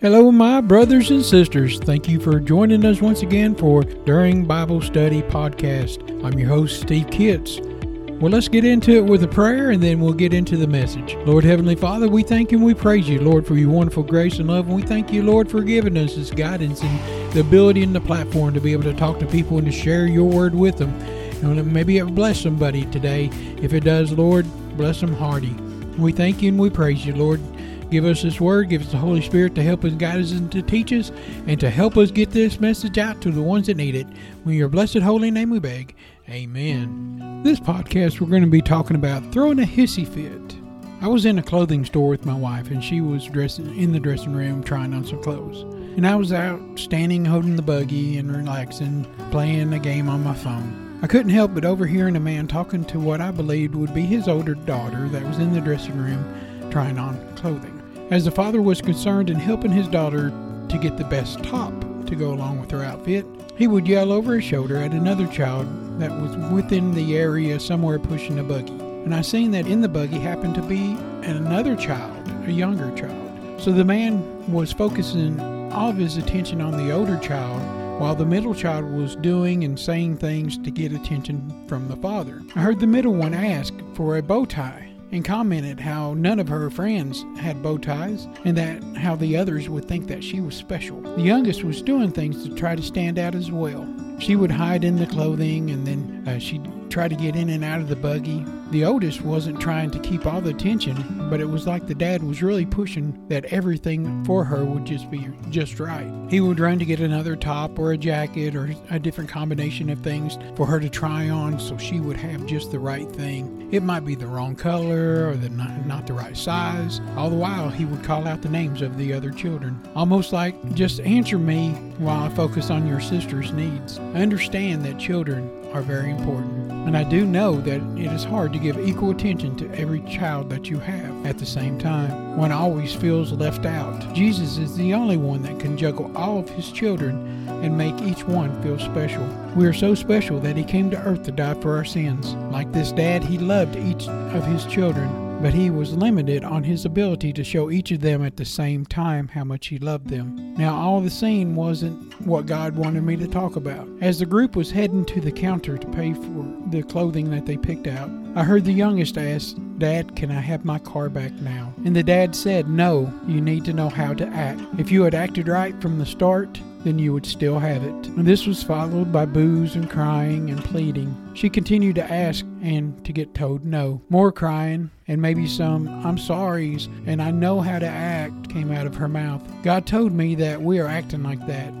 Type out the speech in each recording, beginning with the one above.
Hello, my brothers and sisters. Thank you for joining us once again for During Bible Study Podcast. I'm your host, Steve Kitts. Well, let's get into it with a prayer and then we'll get into the message. Lord Heavenly Father, we thank you and we praise you, Lord, for your wonderful grace and love. And we thank you, Lord, for giving us this guidance and the ability and the platform to be able to talk to people and to share your word with them. And maybe it will bless somebody today. If it does, Lord, bless them hearty. We thank you and we praise you, Lord. Give us this word, give us the Holy Spirit to help us, guide us, and to teach us, and to help us get this message out to the ones that need it. In your blessed holy name we beg. Amen. This podcast, we're going to be talking about throwing a hissy fit. I was in a clothing store with my wife, and she was dressing in the dressing room trying on some clothes. And I was out standing, holding the buggy, and relaxing, playing a game on my phone. I couldn't help but overhearing a man talking to what I believed would be his older daughter that was in the dressing room trying on clothing as the father was concerned in helping his daughter to get the best top to go along with her outfit, he would yell over his shoulder at another child that was within the area somewhere pushing a buggy. And I seen that in the buggy happened to be another child, a younger child. So the man was focusing all of his attention on the older child while the middle child was doing and saying things to get attention from the father. I heard the middle one ask for a bow tie and commented how none of her friends had bow ties and that how the others would think that she was special. The youngest was doing things to try to stand out as well. She would hide in the clothing and then uh, she'd try to get in and out of the buggy. The oldest wasn't trying to keep all the attention, but it was like the dad was really pushing that everything for her would just be just right. He would run to get another top or a jacket or a different combination of things for her to try on so she would have just the right thing. It might be the wrong color or the not, not the right size. All the while, he would call out the names of the other children, almost like, just answer me while I focus on your sister's needs. I understand that children are very important. And I do know that it is hard to give equal attention to every child that you have at the same time. One always feels left out. Jesus is the only one that can juggle all of his children and make each one feel special. We are so special that he came to earth to die for our sins. Like this dad, he loved each of his children but he was limited on his ability to show each of them at the same time how much he loved them. Now, all the scene wasn't what God wanted me to talk about. As the group was heading to the counter to pay for the clothing that they picked out, I heard the youngest ask, Dad, can I have my car back now? And the dad said, No, you need to know how to act. If you had acted right from the start, then you would still have it. And this was followed by boos and crying and pleading. She continued to ask and to get told no. More crying and maybe some I'm sorry's and I know how to act came out of her mouth. God told me that we are acting like that.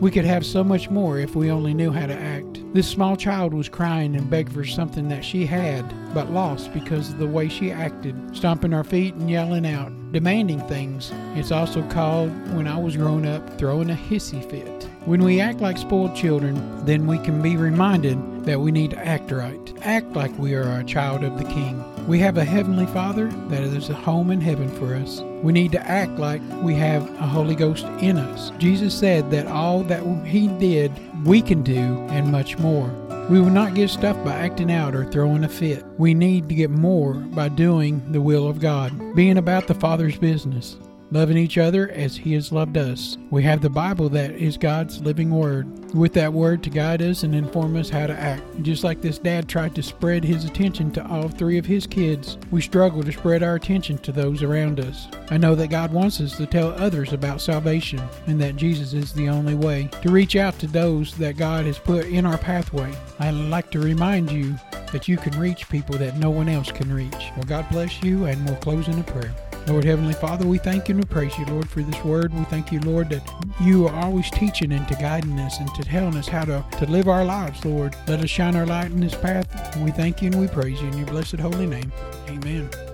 We could have so much more if we only knew how to act. This small child was crying and begged for something that she had, but lost because of the way she acted, stomping her feet and yelling out, demanding things. It's also called, when I was growing up, throwing a hissy fit. When we act like spoiled children, then we can be reminded that we need to act right. Act like we are a child of the King. We have a Heavenly Father that is a home in heaven for us. We need to act like we have a Holy Ghost in us. Jesus said that all that He did, we can do, and much more. We will not get stuff by acting out or throwing a fit. We need to get more by doing the will of God, being about the Father's business loving each other as He has loved us. We have the Bible that is God's living Word, with that Word to guide us and inform us how to act. Just like this dad tried to spread his attention to all three of his kids, we struggle to spread our attention to those around us. I know that God wants us to tell others about salvation and that Jesus is the only way to reach out to those that God has put in our pathway. I'd like to remind you that you can reach people that no one else can reach. Well, God bless you, and we'll close in a prayer. Lord Heavenly Father, we thank you and we praise you, Lord, for this word. We thank you, Lord, that you are always teaching and to guiding us and to telling us how to, to live our lives, Lord. Let us shine our light in this path. We thank you and we praise you in your blessed holy name. Amen.